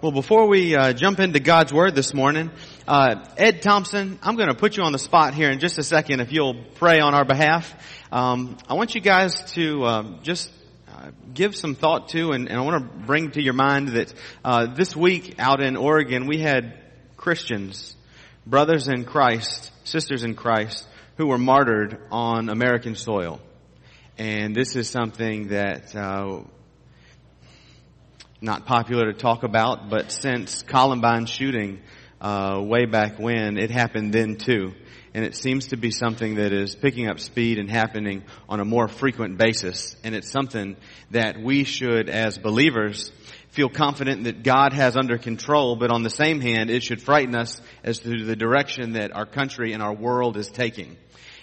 Well, before we uh, jump into God's Word this morning, uh, Ed Thompson, I'm going to put you on the spot here in just a second if you'll pray on our behalf. Um, I want you guys to um, just uh, give some thought to, and, and, I want to bring to your mind that uh, this week out in Oregon we had Christians, brothers in Christ, sisters in Christ, who were martyred on American soil. And this is something that uh, not popular to talk about, but since Columbine shooting uh, way back when, it happened then too. And it seems to be something that is picking up speed and happening on a more frequent basis. And it's something that we should, as believers, feel confident that God has under control, but on the same hand, it should frighten us as to the direction that our country and our world is taking.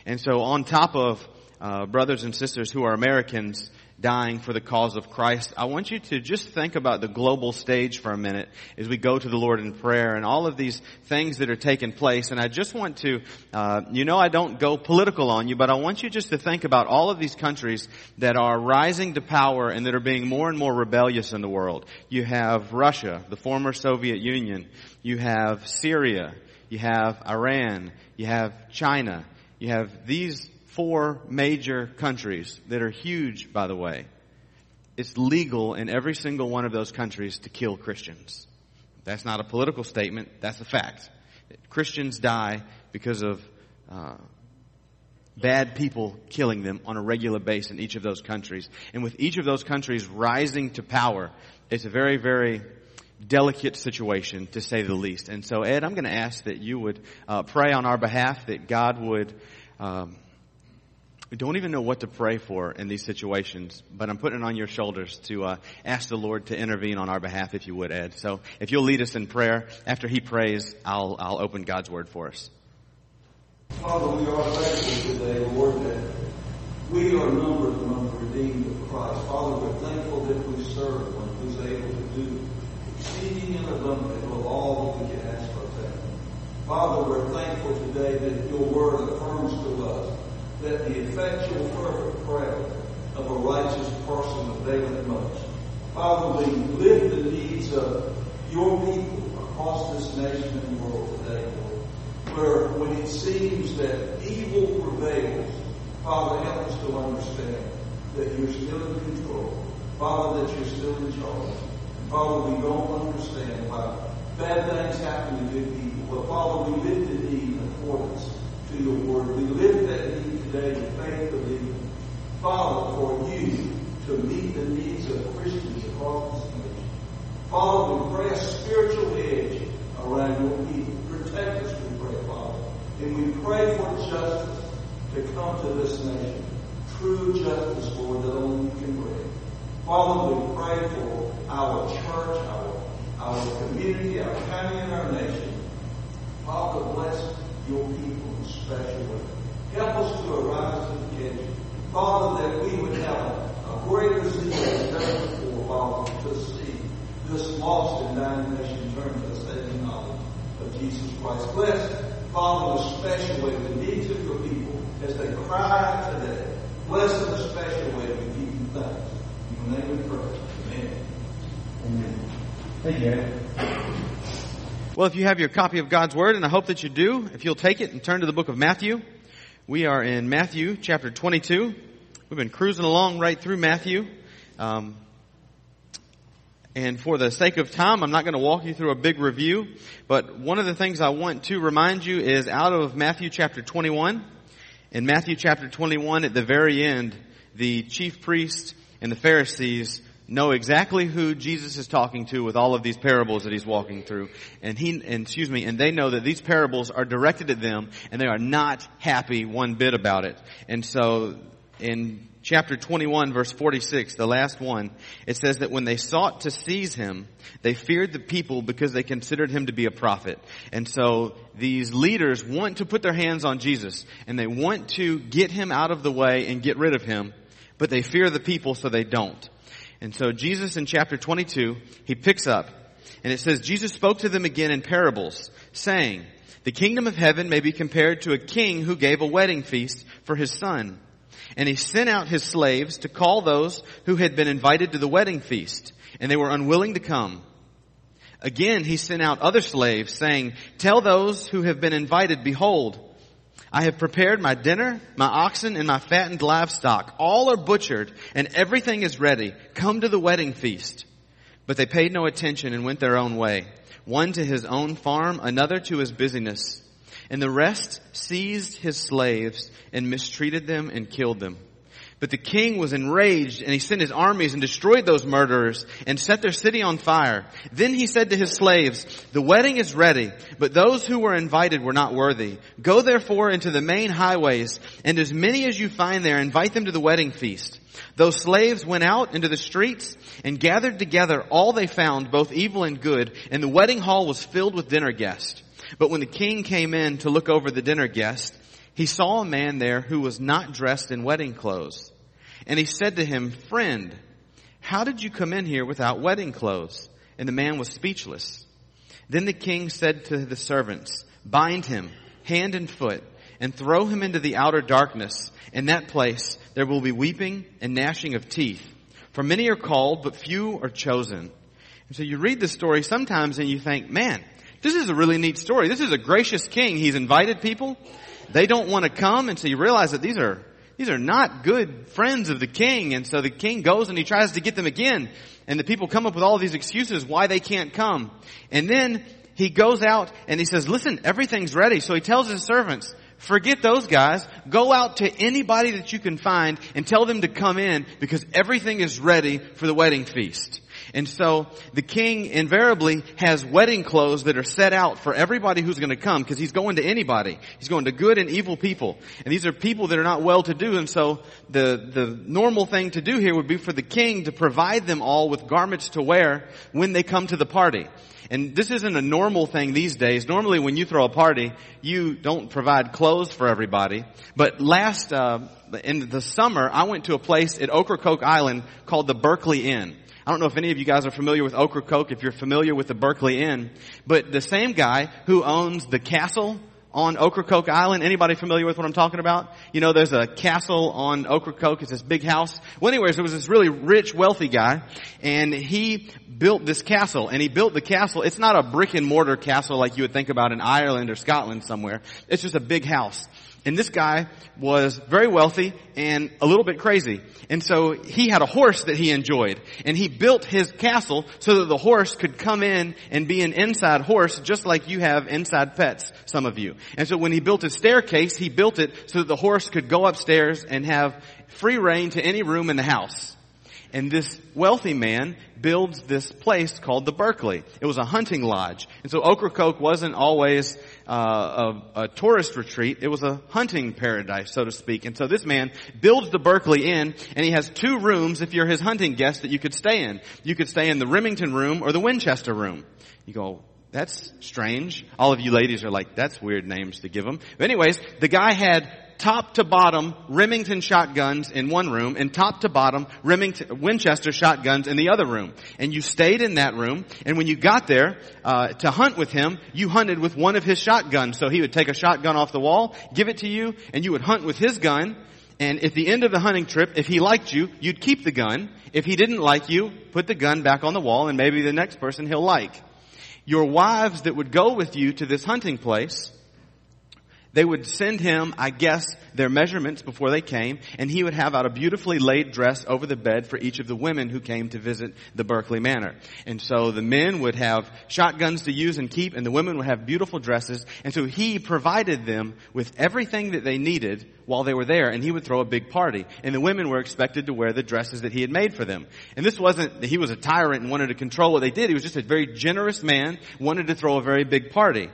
And so on top of uh, brothers and sisters who are Americans dying for the cause of Christ. I want you to just think about the global stage for a minute as we go to the Lord in prayer and all of these things that are taking place. And I just want to, uh, you know, I don't go political on you, but I want you just to think about all of these countries that are rising to power and that are being more and more rebellious in the world. You have Russia, the former Soviet Union. You have Syria. You have Iran. You have China. You have these four major countries that are huge, by the way. It's legal in every single one of those countries to kill Christians. That's not a political statement. That's a fact. Christians die because of uh, bad people killing them on a regular basis in each of those countries. And with each of those countries rising to power, it's a very, very delicate situation to say the least. And so, Ed, I'm going to ask that you would uh, pray on our behalf that God would um, don't even know what to pray for in these situations, but I'm putting it on your shoulders to uh, ask the Lord to intervene on our behalf, if you would, Ed. So if you'll lead us in prayer, after he prays, I'll, I'll open God's word for us. Father, we are thankful today, Lord, that we are numbered among the redeemed of Christ. Father, we're thankful that we serve one who's able to do exceeding and abundantly above all that we can ask or think. Father, we're thankful today that your word affirms to us that the effectual fervent prayer of a righteous person availeth much. Father, we lift the needs of your people across this nation and world today, Lord. Where when it seems that evil prevails, Father, help us to understand that you're still in control. Father, that you're still in charge. Father, we don't understand why bad things happen to good people. But Father, we live the need in accordance to your word. We live that need today with faith believing, Father, for you to meet the needs of Christians across this nation. Father, we pray a spiritual edge around your people. Protect us, we pray, Father. And we pray for justice to come to this nation. True justice, Lord, that only you can bring. Father, we pray for our church, our, our community, our county, and our nation. Father, bless your people in special way. Help us to arise to the occasion. Father, that we would have a, greater zeal than ever before, Father, to see this lost and dying nation turn to the saving knowledge of Jesus Christ. Bless, Father, in a special way the needs of your people as they cry out today. Bless in a special way we give you thanks. In the name we pray. Amen. Amen. Thank you. Well, if you have your copy of God's Word, and I hope that you do, if you'll take it and turn to the book of Matthew. We are in Matthew chapter 22. We've been cruising along right through Matthew. Um, and for the sake of time, I'm not going to walk you through a big review, but one of the things I want to remind you is out of Matthew chapter 21. In Matthew chapter 21, at the very end, the chief priest and the Pharisees know exactly who Jesus is talking to with all of these parables that he's walking through. And he, and excuse me, and they know that these parables are directed at them and they are not happy one bit about it. And so in chapter 21 verse 46, the last one, it says that when they sought to seize him, they feared the people because they considered him to be a prophet. And so these leaders want to put their hands on Jesus and they want to get him out of the way and get rid of him, but they fear the people so they don't. And so Jesus in chapter 22, he picks up and it says, Jesus spoke to them again in parables, saying, the kingdom of heaven may be compared to a king who gave a wedding feast for his son. And he sent out his slaves to call those who had been invited to the wedding feast, and they were unwilling to come. Again, he sent out other slaves saying, tell those who have been invited, behold, I have prepared my dinner, my oxen, and my fattened livestock. All are butchered, and everything is ready. Come to the wedding feast. But they paid no attention and went their own way. One to his own farm, another to his busyness. And the rest seized his slaves and mistreated them and killed them. But the king was enraged and he sent his armies and destroyed those murderers and set their city on fire. Then he said to his slaves, the wedding is ready, but those who were invited were not worthy. Go therefore into the main highways and as many as you find there, invite them to the wedding feast. Those slaves went out into the streets and gathered together all they found, both evil and good, and the wedding hall was filled with dinner guests. But when the king came in to look over the dinner guests, he saw a man there who was not dressed in wedding clothes. And he said to him, friend, how did you come in here without wedding clothes? And the man was speechless. Then the king said to the servants, bind him hand and foot and throw him into the outer darkness. In that place there will be weeping and gnashing of teeth. For many are called, but few are chosen. And so you read the story sometimes and you think, man, this is a really neat story. This is a gracious king. He's invited people. They don't want to come. And so you realize that these are, these are not good friends of the king. And so the king goes and he tries to get them again. And the people come up with all these excuses why they can't come. And then he goes out and he says, listen, everything's ready. So he tells his servants, forget those guys. Go out to anybody that you can find and tell them to come in because everything is ready for the wedding feast. And so the king invariably has wedding clothes that are set out for everybody who's going to come because he's going to anybody. He's going to good and evil people. And these are people that are not well to do. And so the, the normal thing to do here would be for the king to provide them all with garments to wear when they come to the party. And this isn't a normal thing these days. Normally when you throw a party, you don't provide clothes for everybody. But last, uh, in the summer, I went to a place at Ocracoke Island called the Berkley Inn. I don't know if any of you guys are familiar with Ocracoke, if you're familiar with the Berkley Inn, but the same guy who owns the castle on Ocracoke Island. Anybody familiar with what I'm talking about? You know, there's a castle on Ocracoke. It's this big house. Well, anyways, there was this really rich, wealthy guy, and he built this castle. And he built the castle. It's not a brick and mortar castle like you would think about in Ireland or Scotland somewhere. It's just a big house. And this guy was very wealthy and a little bit crazy. And so he had a horse that he enjoyed. And he built his castle so that the horse could come in and be an inside horse just like you have inside pets, some of you. And so when he built his staircase, he built it so that the horse could go upstairs and have free reign to any room in the house. And this wealthy man builds this place called the Berkley. It was a hunting lodge. And so Ocracoke wasn't always uh, a, a, tourist retreat. It was a hunting paradise, so to speak. And so this man builds the Berkley Inn, and he has two rooms if you're his hunting guest that you could stay in. You could stay in the Remington room or the Winchester room. You go, that's strange. All of you ladies are like, that's weird names to give them. But anyways, the guy had top to bottom Remington shotguns in one room and top to bottom Remington, Winchester shotguns in the other room. And you stayed in that room and when you got there, uh, to hunt with him, you hunted with one of his shotguns. So he would take a shotgun off the wall, give it to you, and you would hunt with his gun. And at the end of the hunting trip, if he liked you, you'd keep the gun. If he didn't like you, put the gun back on the wall and maybe the next person he'll like. Your wives that would go with you to this hunting place they would send him, I guess, their measurements before they came, and he would have out a beautifully laid dress over the bed for each of the women who came to visit the Berkley Manor. And so the men would have shotguns to use and keep, and the women would have beautiful dresses, and so he provided them with everything that they needed while they were there, and he would throw a big party. And the women were expected to wear the dresses that he had made for them. And this wasn't, that he was a tyrant and wanted to control what they did. He was just a very generous man, wanted to throw a very big party.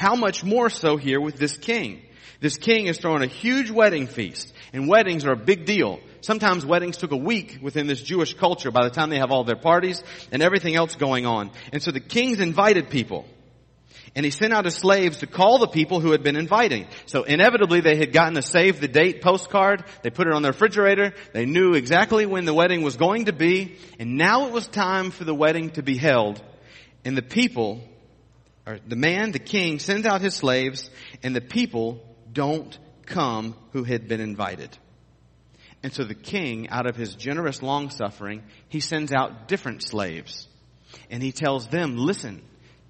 How much more so here with this king? This king is throwing a huge wedding feast, and weddings are a big deal. Sometimes weddings took a week within this Jewish culture by the time they have all their parties and everything else going on. And so the king's invited people. And he sent out his slaves to call the people who had been inviting. So inevitably they had gotten a save the date postcard. They put it on their refrigerator. They knew exactly when the wedding was going to be. And now it was time for the wedding to be held. And the people or the man, the king, sends out his slaves, and the people don't come who had been invited. And so the king, out of his generous long suffering, he sends out different slaves. And he tells them, listen,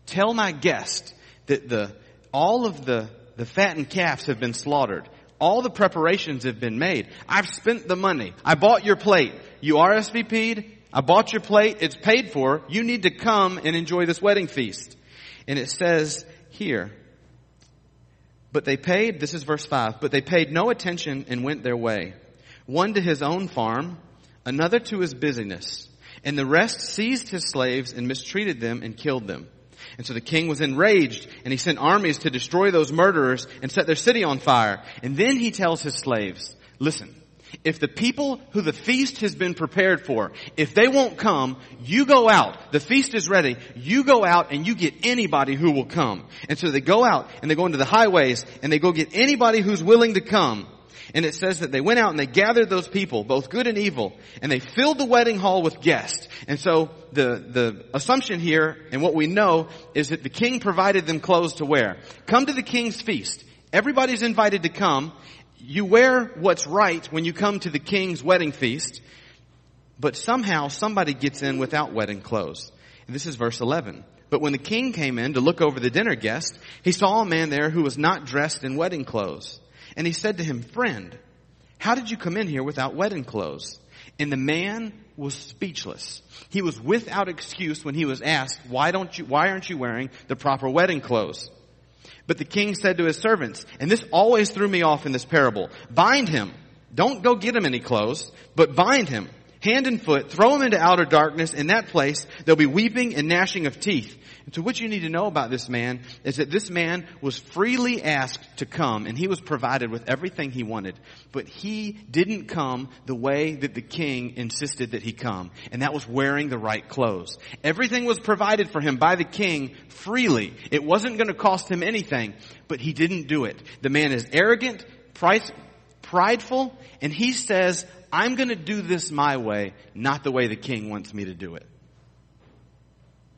tell my guest that the, all of the, the fattened calves have been slaughtered. All the preparations have been made. I've spent the money. I bought your plate. You RSVP'd. I bought your plate. It's paid for. You need to come and enjoy this wedding feast. And it says here, but they paid, this is verse 5, but they paid no attention and went their way. One to his own farm, another to his busyness, and the rest seized his slaves and mistreated them and killed them. And so the king was enraged and he sent armies to destroy those murderers and set their city on fire. And then he tells his slaves, listen, if the people who the feast has been prepared for, if they won't come, you go out. The feast is ready. You go out and you get anybody who will come. And so they go out and they go into the highways and they go get anybody who's willing to come. And it says that they went out and they gathered those people, both good and evil, and they filled the wedding hall with guests. And so the, the assumption here and what we know is that the king provided them clothes to wear. Come to the king's feast. Everybody's invited to come you wear what's right when you come to the king's wedding feast, but somehow somebody gets in without wedding clothes. This is verse 11. But when the king came in to look over the dinner guest, he saw a man there who was not dressed in wedding clothes. And he said to him, friend, how did you come in here without wedding clothes? And the man was speechless. He was without excuse when he was asked, why don't you, why aren't you wearing the proper wedding clothes? But the king said to his servants, and this always threw me off in this parable, bind him. Don't go get him any clothes, but bind him, hand and foot, throw him into outer darkness. In that place, there'll be weeping and gnashing of teeth. And so what you need to know about this man is that this man was freely asked to come and he was provided with everything he wanted. But he didn't come the way that the king insisted that he come. And that was wearing the right clothes. Everything was provided for him by the king freely. It wasn't going to cost him anything, but he didn't do it. The man is arrogant, price, prideful, and he says, I'm going to do this my way, not the way the king wants me to do it.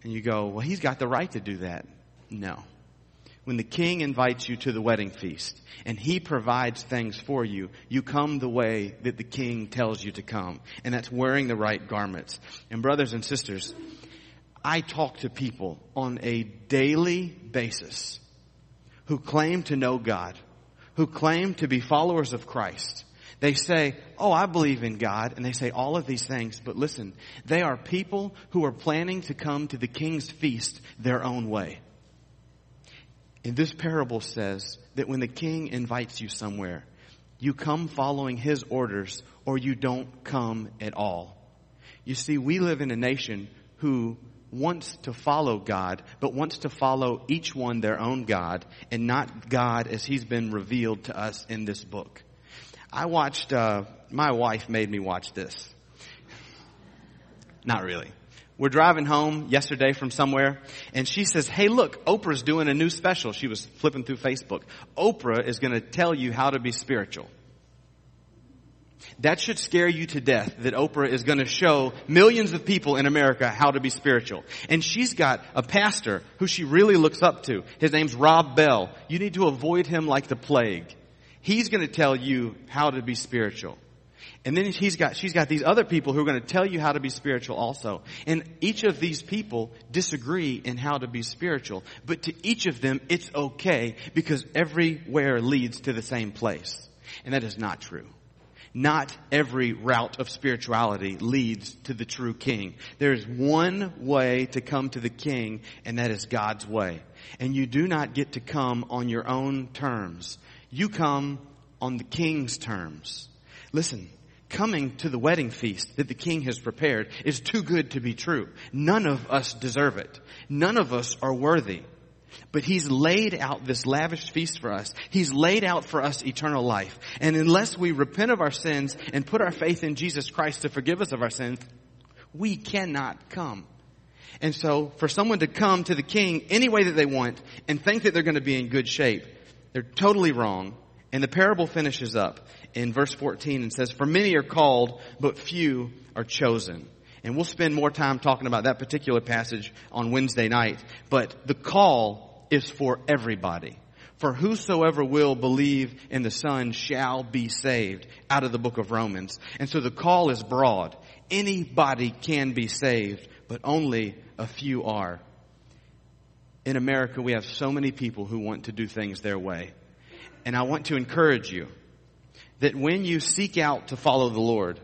And you go, well, he's got the right to do that. No. When the king invites you to the wedding feast and he provides things for you, you come the way that the king tells you to come. And that's wearing the right garments. And brothers and sisters, I talk to people on a daily basis who claim to know God, who claim to be followers of Christ, they say, oh, I believe in God, and they say all of these things, but listen, they are people who are planning to come to the king's feast their own way. And this parable says that when the king invites you somewhere, you come following his orders or you don't come at all. You see, we live in a nation who wants to follow God, but wants to follow each one their own God and not God as he's been revealed to us in this book. I watched, uh, my wife made me watch this. Not really. We're driving home yesterday from somewhere and she says, Hey look, Oprah's doing a new special. She was flipping through Facebook. Oprah is going to tell you how to be spiritual. That should scare you to death that Oprah is going to show millions of people in America how to be spiritual. And she's got a pastor who she really looks up to. His name's Rob Bell. You need to avoid him like the plague. He's going to tell you how to be spiritual. And then he's got, she's got these other people who are going to tell you how to be spiritual also. And each of these people disagree in how to be spiritual. But to each of them, it's okay because everywhere leads to the same place. And that is not true. Not every route of spirituality leads to the true king. There is one way to come to the king, and that is God's way. And you do not get to come on your own terms. You come on the king's terms. Listen, coming to the wedding feast that the king has prepared is too good to be true. None of us deserve it. None of us are worthy. But he's laid out this lavish feast for us. He's laid out for us eternal life. And unless we repent of our sins and put our faith in Jesus Christ to forgive us of our sins, we cannot come. And so for someone to come to the king any way that they want and think that they're going to be in good shape they're totally wrong. And the parable finishes up in verse 14 and says, For many are called, but few are chosen. And we'll spend more time talking about that particular passage on Wednesday night. But the call is for everybody. For whosoever will believe in the Son shall be saved out of the book of Romans. And so the call is broad. Anybody can be saved but only a few are. In America, we have so many people who want to do things their way. And I want to encourage you that when you seek out to follow the Lord,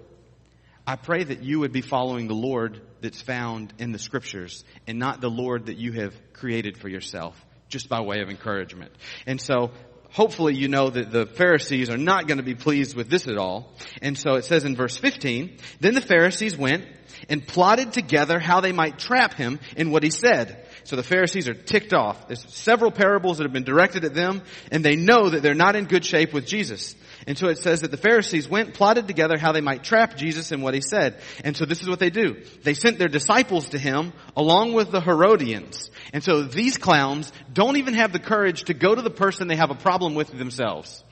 I pray that you would be following the Lord that's found in the scriptures and not the Lord that you have created for yourself, just by way of encouragement. And so, hopefully you know that the Pharisees are not going to be pleased with this at all. And so it says in verse 15, then the Pharisees went and plotted together how they might trap him in what he said. So the Pharisees are ticked off. There's several parables that have been directed at them, and they know that they're not in good shape with Jesus. And so it says that the Pharisees went, plotted together how they might trap Jesus in what he said. And so this is what they do. They sent their disciples to him along with the Herodians. And so these clowns don't even have the courage to go to the person they have a problem with themselves.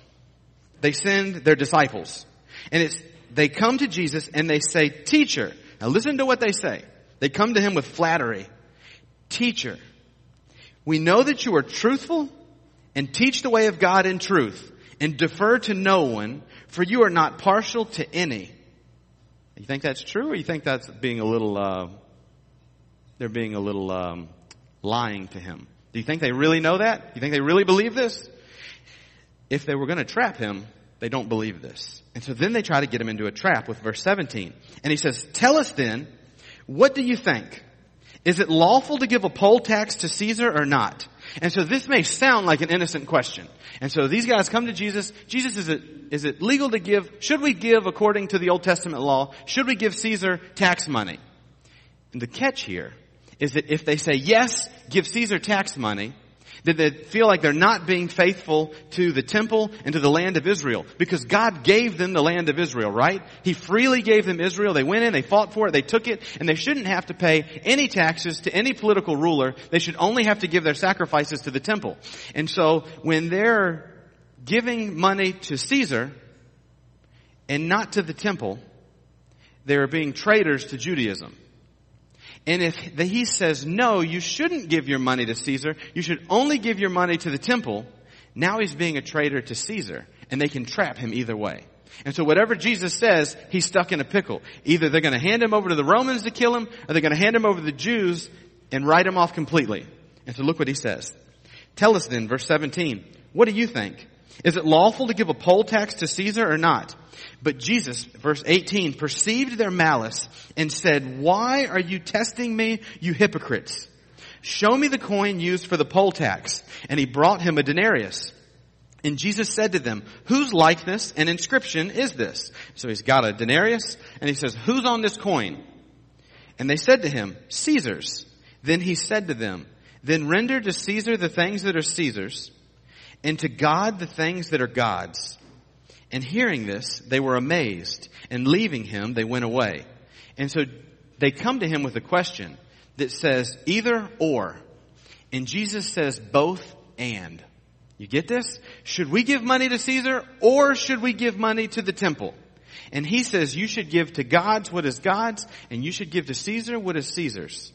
They send their disciples. And it's, they come to Jesus and they say, teacher. Now listen to what they say. They come to him with flattery. Teacher, we know that you are truthful and teach the way of God in truth and defer to no one, for you are not partial to any. You think that's true, or you think that's being a little, uh, they're being a little um, lying to him? Do you think they really know that? You think they really believe this? If they were going to trap him, they don't believe this. And so then they try to get him into a trap with verse 17. And he says, tell us then, what do you think? Is it lawful to give a poll tax to Caesar or not? And so this may sound like an innocent question. And so these guys come to Jesus. Jesus, is it, is it legal to give, should we give according to the Old Testament law? Should we give Caesar tax money? And the catch here is that if they say yes, give Caesar tax money, that they feel like they're not being faithful to the temple and to the land of Israel. Because God gave them the land of Israel, right? He freely gave them Israel. They went in, they fought for it, they took it, and they shouldn't have to pay any taxes to any political ruler. They should only have to give their sacrifices to the temple. And so when they're giving money to Caesar and not to the temple, they are being traitors to Judaism. And if he says, no, you shouldn't give your money to Caesar, you should only give your money to the temple, now he's being a traitor to Caesar. And they can trap him either way. And so whatever Jesus says, he's stuck in a pickle. Either they're going to hand him over to the Romans to kill him, or they're going to hand him over to the Jews and write him off completely. And so look what he says. Tell us then, verse 17, what do you think? Is it lawful to give a poll tax to Caesar or not? But Jesus, verse 18, perceived their malice and said, Why are you testing me, you hypocrites? Show me the coin used for the poll tax. And he brought him a denarius. And Jesus said to them, whose likeness and inscription is this? So he's got a denarius and he says, who's on this coin? And they said to him, Caesar's. Then he said to them, then render to Caesar the things that are Caesar's and to God the things that are God's. And hearing this, they were amazed, and leaving him, they went away. And so they come to him with a question that says either or. And Jesus says both and. You get this? Should we give money to Caesar or should we give money to the temple? And he says you should give to God's what is God's and you should give to Caesar what is Caesar's.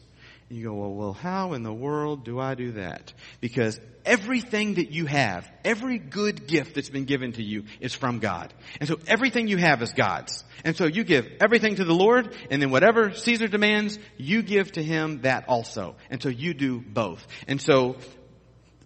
You go, well, well, how in the world do I do that? Because everything that you have, every good gift that's been given to you is from God. And so everything you have is God's. And so you give everything to the Lord, and then whatever Caesar demands, you give to him that also. And so you do both. And so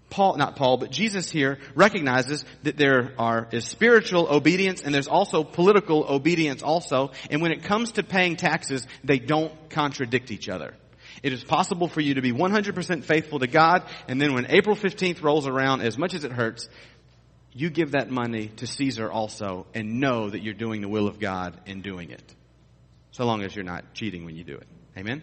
Paul, not Paul, but Jesus here recognizes that there are, is spiritual obedience and there's also political obedience also. And when it comes to paying taxes, they don't contradict each other. It is possible for you to be 100% faithful to God, and then when April 15th rolls around, as much as it hurts, you give that money to Caesar also and know that you're doing the will of God in doing it. So long as you're not cheating when you do it. Amen?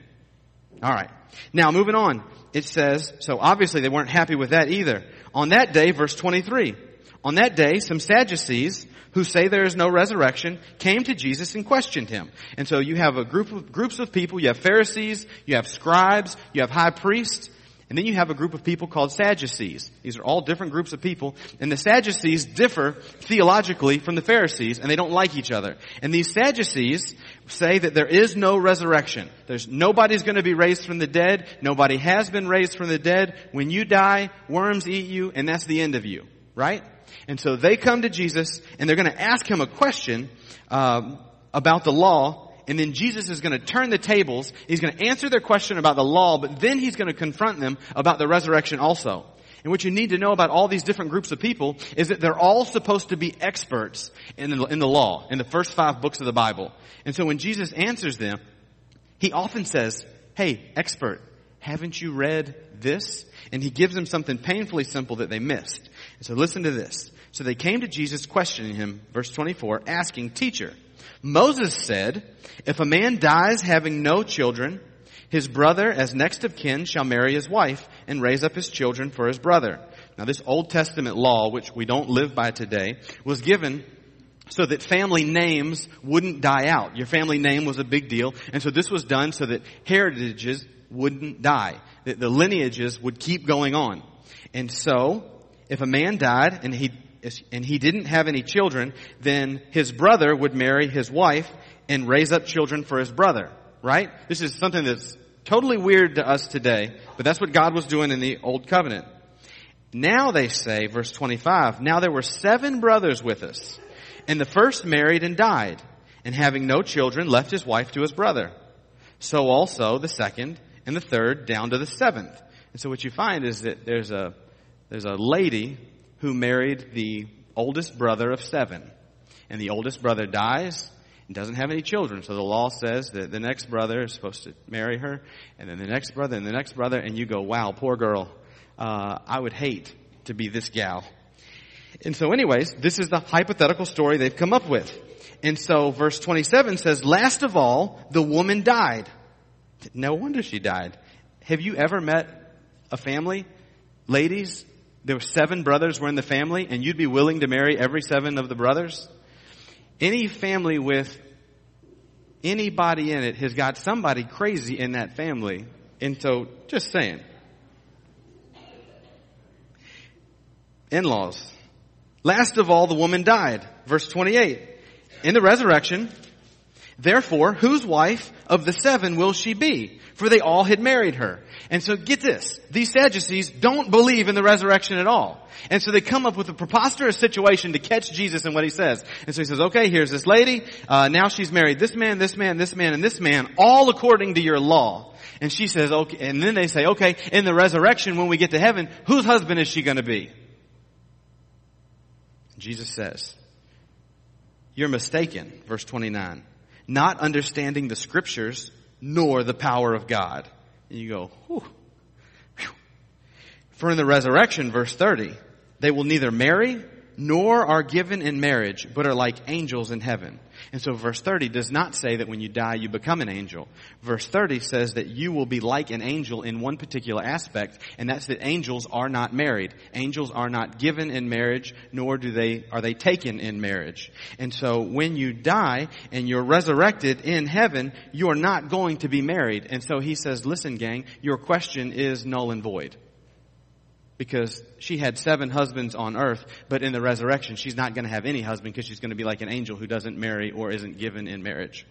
Alright. Now moving on. It says, so obviously they weren't happy with that either. On that day, verse 23. On that day, some Sadducees who say there is no resurrection came to Jesus and questioned him. And so you have a group of groups of people. You have Pharisees, you have scribes, you have high priests, and then you have a group of people called Sadducees. These are all different groups of people. And the Sadducees differ theologically from the Pharisees, and they don't like each other. And these Sadducees say that there is no resurrection. There's nobody's going to be raised from the dead. Nobody has been raised from the dead. When you die, worms eat you, and that's the end of you. Right? And so they come to Jesus and they're going to ask him a question um, about the law. and then Jesus is going to turn the tables. He's going to answer their question about the law, but then he's going to confront them about the resurrection also. And what you need to know about all these different groups of people is that they're all supposed to be experts in the, in the law, in the first five books of the Bible. And so when Jesus answers them, he often says, hey, expert, haven't you read this? And he gives them something painfully simple that they missed. So listen to this. So they came to Jesus questioning him, verse 24, asking, teacher, Moses said, if a man dies having no children, his brother, as next of kin, shall marry his wife and raise up his children for his brother. Now this Old Testament law, which we don't live by today, was given so that family names wouldn't die out. Your family name was a big deal, and so this was done so that heritages wouldn't die. That the lineages would keep going on. And so, if a man died and he and he didn't have any children, then his brother would marry his wife and raise up children for his brother. Right? This is something that's Totally weird to us today, but that's what God was doing in the Old Covenant. Now they say, verse 25, now there were seven brothers with us, and the first married and died, and having no children left his wife to his brother. So also the second and the third down to the seventh. And so what you find is that there's a, there's a lady who married the oldest brother of seven. And the oldest brother dies, and doesn't have any children. So the law says that the next brother is supposed to marry her, and then the next brother, and the next brother, and you go, wow, poor girl. Uh, I would hate to be this gal. And so anyways, this is the hypothetical story they've come up with. And so verse 27 says, last of all, the woman died. No wonder she died. Have you ever met a family? Ladies, there were seven brothers were in the family and you'd be willing to marry every seven of the brothers? Any family with anybody in it has got somebody crazy in that family. And so, just saying. In-laws. Last of all, the woman died. Verse 28. In the resurrection, therefore, whose wife of the seven will she be? For they all had married her. And so get this. These Sadducees don't believe in the resurrection at all. And so they come up with a preposterous situation to catch Jesus in what he says. And so he says, okay, here's this lady. Uh, now she's married this man, this man, this man, and this man, all according to your law. And she says, okay, and then they say, okay, in the resurrection, when we get to heaven, whose husband is she going to be? Jesus says, you're mistaken, verse 29, not understanding the scriptures nor the power of God. And you go, whew. For in the resurrection, verse 30, they will neither marry nor are given in marriage, but are like angels in heaven. And so verse 30 does not say that when you die you become an angel. Verse 30 says that you will be like an angel in one particular aspect, and that's that angels are not married. Angels are not given in marriage, nor do they, are they taken in marriage. And so when you die and you're resurrected in heaven, you're not going to be married. And so he says, listen gang, your question is null and void because she had seven husbands on earth, but in the resurrection, she's not going to have any husband because she's going to be like an angel who doesn't marry or isn't given in marriage.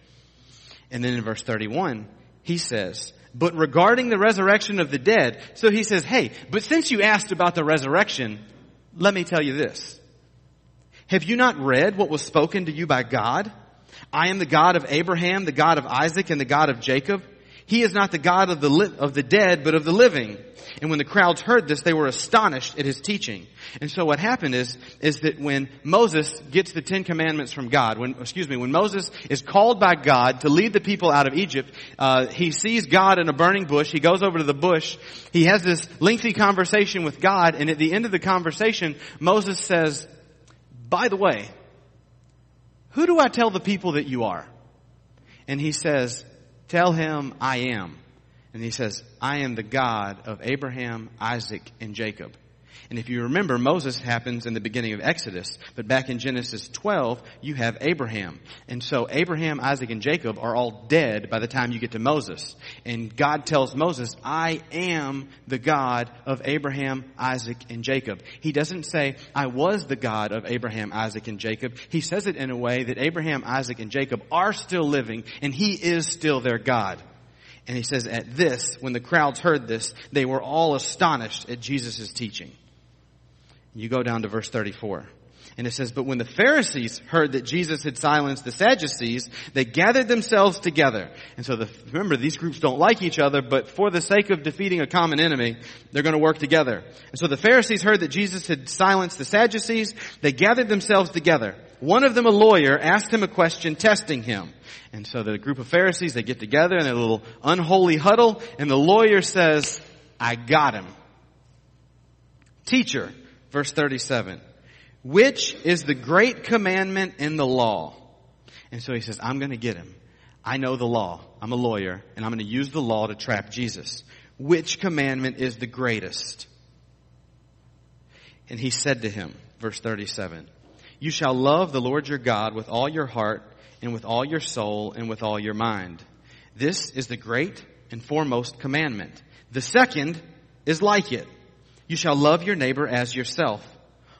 And then in verse 31, he says, but regarding the resurrection of the dead, so he says, hey, but since you asked about the resurrection, let me tell you this. Have you not read what was spoken to you by God? I am the God of Abraham, the God of Isaac, and the God of Jacob. He is not the God of the, li- of the dead, but of the living. And when the crowds heard this, they were astonished at his teaching. And so what happened is, is that when Moses gets the Ten Commandments from God, when, excuse me, when Moses is called by God to lead the people out of Egypt, uh, he sees God in a burning bush. He goes over to the bush. He has this lengthy conversation with God, and at the end of the conversation, Moses says, by the way, who do I tell the people that you are? And he says, Tell him I am. And he says, I am the God of Abraham, Isaac, and Jacob. And if you remember, Moses happens in the beginning of Exodus, but back in Genesis 12, you have Abraham. And so Abraham, Isaac, and Jacob are all dead by the time you get to Moses. And God tells Moses, I am the God of Abraham, Isaac, and Jacob. He doesn't say, I was the God of Abraham, Isaac, and Jacob. He says it in a way that Abraham, Isaac, and Jacob are still living, and he is still their God. And he says, at this, when the crowds heard this, they were all astonished at Jesus' teaching. You go down to verse 34. And it says, but when the Pharisees heard that Jesus had silenced the Sadducees, they gathered themselves together. And so the, remember, these groups don't like each other, but for the sake of defeating a common enemy, they're going to work together. And so the Pharisees heard that Jesus had silenced the Sadducees. They gathered themselves together. One of them, a lawyer, asked him a question testing him. And so the group of Pharisees, they get together in a little unholy huddle, and the lawyer says, I got him. Teacher, verse 37. Which is the great commandment in the law? And so he says, I'm going to get him. I know the law. I'm a lawyer and I'm going to use the law to trap Jesus. Which commandment is the greatest? And he said to him, verse 37, you shall love the Lord your God with all your heart and with all your soul and with all your mind. This is the great and foremost commandment. The second is like it. You shall love your neighbor as yourself.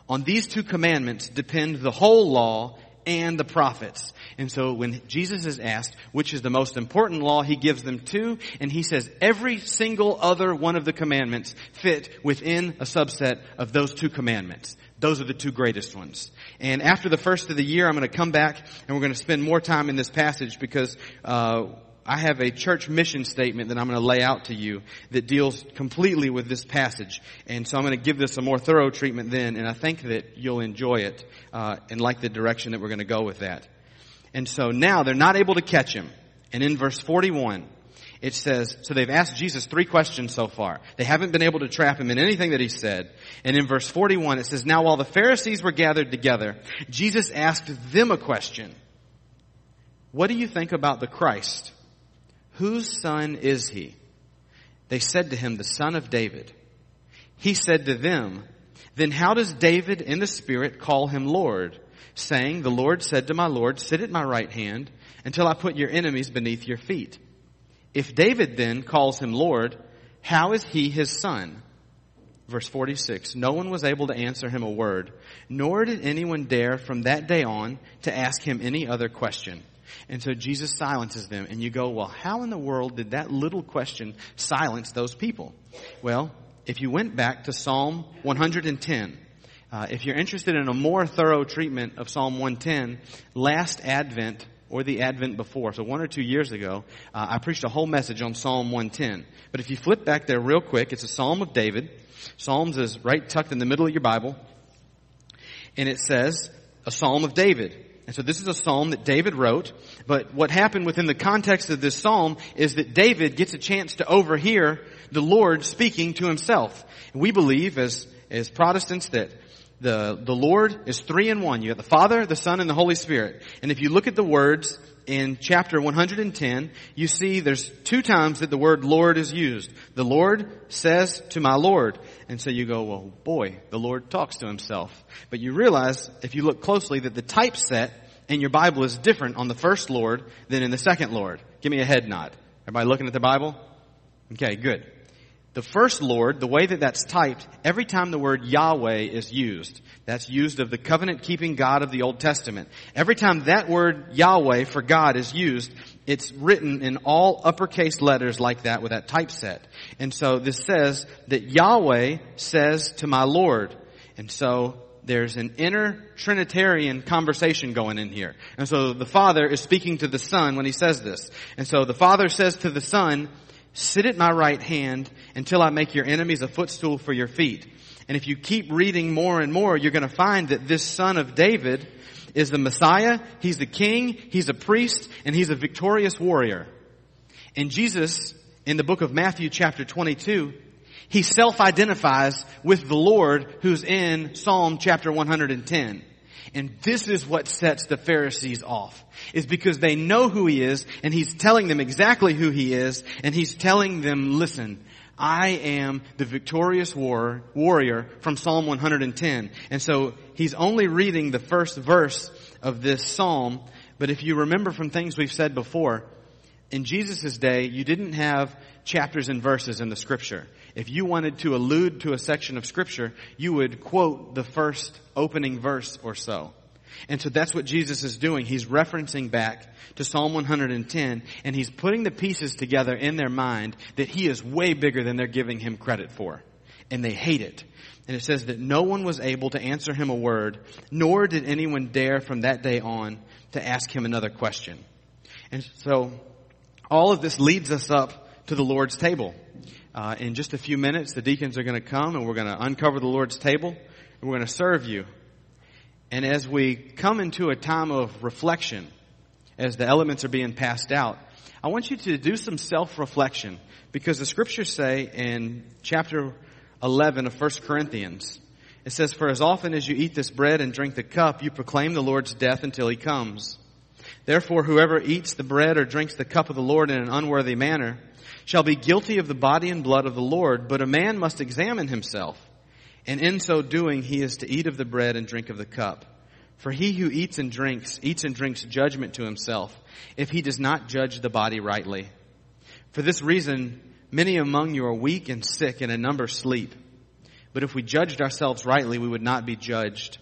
On these two commandments depend the whole law and the prophets. And so when Jesus is asked which is the most important law, he gives them two, and he says every single other one of the commandments fit within a subset of those two commandments. Those are the two greatest ones. And after the first of the year, I'm going to come back and we're going to spend more time in this passage because uh, I have a church mission statement that I'm going to lay out to you that deals completely with this passage. And so I'm going to give this a more thorough treatment then, and I think that you'll enjoy it uh, and like the direction that we're going to go with that. And so now they're not able to catch him. And in verse 41, it says, so they've asked Jesus three questions so far. They haven't been able to trap him in anything that he said. And in verse 41, it says, now while the Pharisees were gathered together, Jesus asked them a question. What do you think about the Christ? Whose son is he? They said to him, the son of David. He said to them, then how does David in the Spirit call him Lord? Saying, the Lord said to my Lord, sit at my right hand until I put your enemies beneath your feet. If David then calls him Lord, how is he his son? Verse 46, no one was able to answer him a word, nor did anyone dare from that day on to ask him any other question. And so Jesus silences them and you go, well, how in the world did that little question silence those people? Well, if you went back to Psalm 110, uh, if you're interested in a more thorough treatment of Psalm 110, last Advent or the Advent before, so one or two years ago, uh, I preached a whole message on Psalm 110. But if you flip back there real quick, it's a Psalm of David. Psalms is right tucked in the middle of your Bible. And it says, a Psalm of David. And so this is a psalm that David wrote, but what happened within the context of this psalm is that David gets a chance to overhear the Lord speaking to himself. We believe as, as Protestants that the, the Lord is three in one. You have the Father, the Son, and the Holy Spirit. And if you look at the words in chapter 110, you see there's two times that the word Lord is used. The Lord says to my Lord. And so you go, well, boy, the Lord talks to himself. But you realize, if you look closely, that the typeset in your Bible is different on the first Lord than in the second Lord. Give me a head nod. Everybody looking at the Bible? Okay, good. The first Lord, the way that that's typed, every time the word Yahweh is used, that's used of the covenant keeping God of the Old Testament. Every time that word Yahweh for God is used, it's written in all uppercase letters like that with that typeset. And so this says that Yahweh says to my Lord. And so there's an inner Trinitarian conversation going in here. And so the Father is speaking to the Son when he says this. And so the Father says to the Son, Sit at my right hand until I make your enemies a footstool for your feet. And if you keep reading more and more, you're going to find that this son of David is the Messiah, he's the king, he's a priest, and he's a victorious warrior. And Jesus, in the book of Matthew chapter 22, he self-identifies with the Lord who's in Psalm chapter 110. And this is what sets the Pharisees off. Is because they know who he is and he's telling them exactly who he is and he's telling them, listen, I am the victorious war, warrior from Psalm 110. And so he's only reading the first verse of this psalm, but if you remember from things we've said before, in Jesus' day, you didn't have chapters and verses in the scripture. If you wanted to allude to a section of scripture, you would quote the first opening verse or so. And so that's what Jesus is doing. He's referencing back to Psalm 110 and he's putting the pieces together in their mind that he is way bigger than they're giving him credit for. and they hate it. And it says that no one was able to answer him a word, nor did anyone dare from that day on to ask him another question. And so all of this leads us up to the Lord's table. Uh, in just a few minutes, the deacons are going to come and we're going to uncover the Lord's table and we're going to serve you. And as we come into a time of reflection, as the elements are being passed out, I want you to do some self-reflection because the scriptures say in chapter 11 of 1 Corinthians, it says, For as often as you eat this bread and drink the cup, you proclaim the Lord's death until he comes. Therefore, whoever eats the bread or drinks the cup of the Lord in an unworthy manner shall be guilty of the body and blood of the Lord, but a man must examine himself. And in so doing, he is to eat of the bread and drink of the cup. For he who eats and drinks, eats and drinks judgment to himself, if he does not judge the body rightly. For this reason, many among you are weak and sick, and a number sleep. But if we judged ourselves rightly, we would not be judged.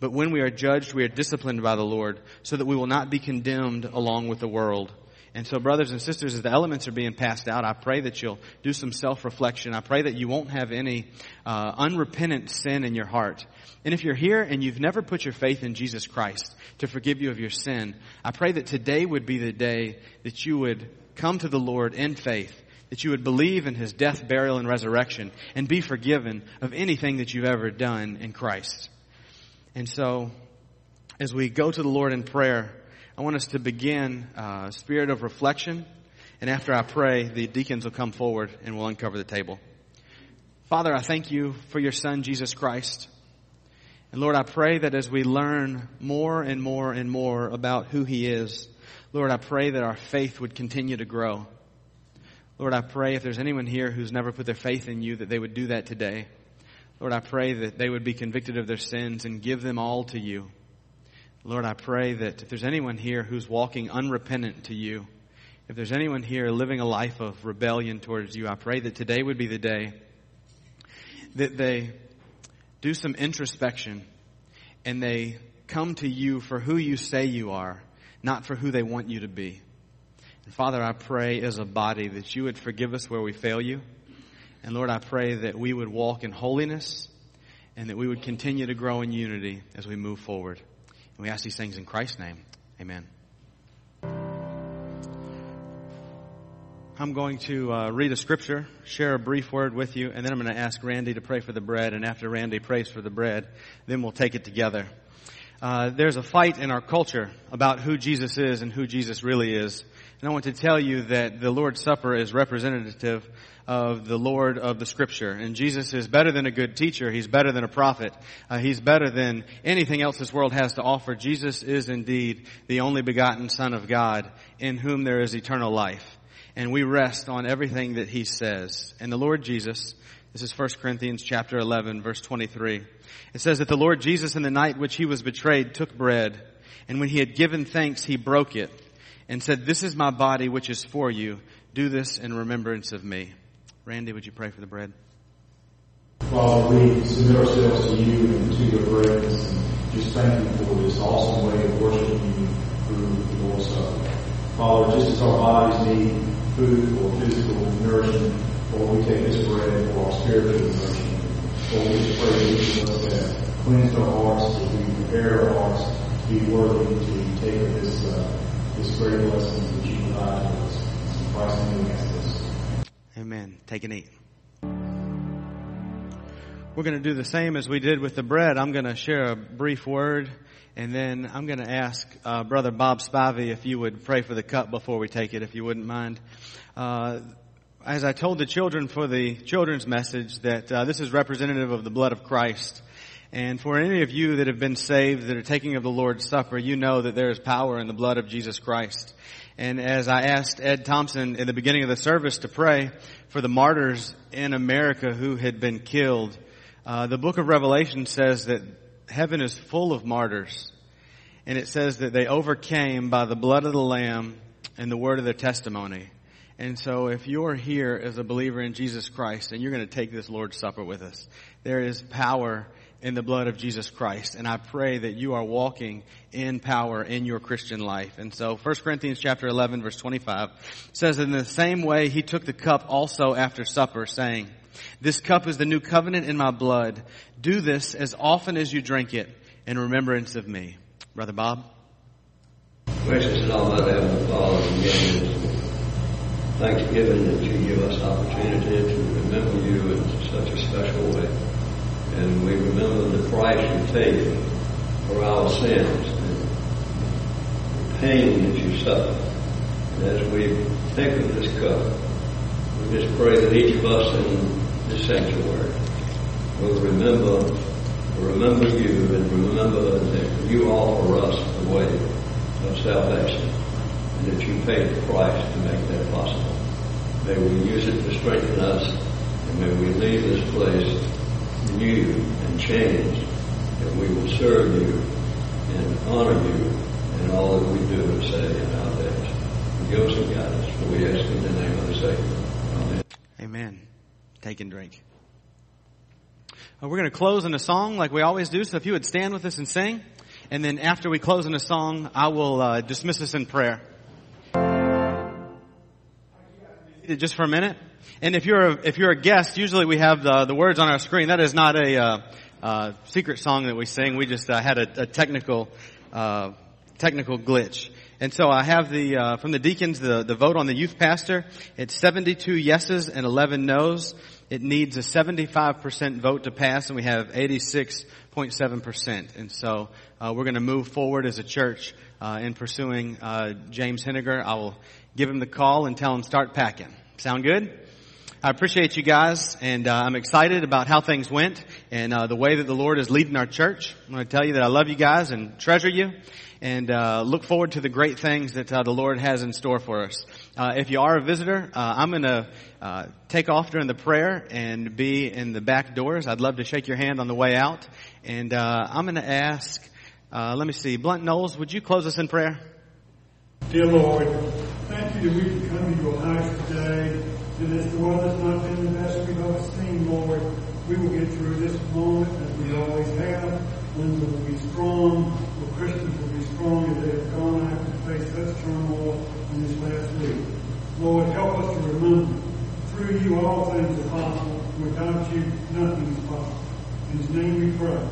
But when we are judged, we are disciplined by the Lord, so that we will not be condemned along with the world. And so, brothers and sisters, as the elements are being passed out, I pray that you'll do some self-reflection. I pray that you won't have any uh, unrepentant sin in your heart. And if you're here and you've never put your faith in Jesus Christ to forgive you of your sin, I pray that today would be the day that you would come to the Lord in faith, that you would believe in His death, burial, and resurrection, and be forgiven of anything that you've ever done in Christ. And so, as we go to the Lord in prayer, I want us to begin a uh, spirit of reflection. And after I pray, the deacons will come forward and we'll uncover the table. Father, I thank you for your son, Jesus Christ. And Lord, I pray that as we learn more and more and more about who he is, Lord, I pray that our faith would continue to grow. Lord, I pray if there's anyone here who's never put their faith in you, that they would do that today. Lord, I pray that they would be convicted of their sins and give them all to you. Lord, I pray that if there's anyone here who's walking unrepentant to you, if there's anyone here living a life of rebellion towards you, I pray that today would be the day that they do some introspection and they come to you for who you say you are, not for who they want you to be. And Father, I pray as a body that you would forgive us where we fail you. And Lord, I pray that we would walk in holiness and that we would continue to grow in unity as we move forward. And we ask these things in Christ's name. Amen. I'm going to uh, read a scripture, share a brief word with you, and then I'm going to ask Randy to pray for the bread. And after Randy prays for the bread, then we'll take it together. Uh, there's a fight in our culture about who Jesus is and who Jesus really is. And I want to tell you that the Lord's Supper is representative of the Lord of the Scripture. And Jesus is better than a good teacher. He's better than a prophet. Uh, he's better than anything else this world has to offer. Jesus is indeed the only begotten Son of God in whom there is eternal life. And we rest on everything that He says. And the Lord Jesus, this is 1 Corinthians chapter 11 verse 23. It says that the Lord Jesus in the night which He was betrayed took bread. And when He had given thanks, He broke it and said, this is my body which is for you. Do this in remembrance of me. Randy, would you pray for the bread? Father, we submit ourselves to you and to your presence and just thank you for this awesome way of worshiping you through the Lord's Supper. Father, just as our bodies need food or physical nourishment, Lord, we take this bread for our spiritual nourishment. Lord, we pray that each of us have cleansed our hearts, that we prepare our hearts to be worthy to take this, uh, this great blessing that you provide to us. In Christ's name we ask this. Amen. Take and eat. We're going to do the same as we did with the bread. I'm going to share a brief word and then I'm going to ask uh, Brother Bob Spivey if you would pray for the cup before we take it, if you wouldn't mind. Uh, as I told the children for the children's message, that uh, this is representative of the blood of Christ. And for any of you that have been saved, that are taking of the Lord's Supper, you know that there is power in the blood of Jesus Christ. And as I asked Ed Thompson in the beginning of the service to pray for the martyrs in America who had been killed, uh, the book of Revelation says that heaven is full of martyrs. And it says that they overcame by the blood of the Lamb and the word of their testimony. And so if you're here as a believer in Jesus Christ and you're going to take this Lord's Supper with us, there is power in the blood of Jesus Christ. And I pray that you are walking in power in your Christian life. And so 1 Corinthians chapter 11 verse 25 says, in the same way he took the cup also after supper saying, This cup is the new covenant in my blood. Do this as often as you drink it in remembrance of me. Brother Bob? Gracious and Almighty Heavenly Father, again, thanksgiving that you give us opportunity to remember you in such a special way. And we remember the price you paid for our sins and the pain that you suffered. And as we think of this cup, we just pray that each of us in this sanctuary will remember, remember you and remember that you offer us the way of salvation and that you paid the price to make that possible. May we use it to strengthen us and may we leave this place new and changed and we will serve you and honor you in all that we do and say in our days. Give us and guide us, for we ask in the name of the Savior. Amen. Amen. Take and drink. Uh, we're going to close in a song like we always do, so if you would stand with us and sing. And then after we close in a song, I will uh, dismiss us in prayer. Just for a minute. And if you're a, if you're a guest, usually we have the, the words on our screen. That is not a uh, uh, secret song that we sing. We just uh, had a, a technical uh, technical glitch. And so I have the uh, from the deacons the the vote on the youth pastor. It's 72 yeses and 11 nos. It needs a 75% vote to pass, and we have 86.7%. And so uh, we're going to move forward as a church in pursuing James Henniger. I will give him the call and tell him start packing. Sound good? I appreciate you guys, and uh, I'm excited about how things went and uh, the way that the Lord is leading our church. I'm going to tell you that I love you guys and treasure you, and uh, look forward to the great things that uh, the Lord has in store for us. Uh, if you are a visitor, uh, I'm going to take off during the prayer and be in the back doors. I'd love to shake your hand on the way out, and I'm going to ask. Let me see, Blunt Knowles, would you close us in prayer? Dear Lord, thank you that we can come to your house today. And as the weather's not been the best we've ever seen, Lord, we will get through this moment as we always have. Linda will be strong, the Christians will be strong as they have gone out to face such turmoil in this last week. Lord, help us to remember, through you all things are possible. Without you, nothing is possible. In his name we pray.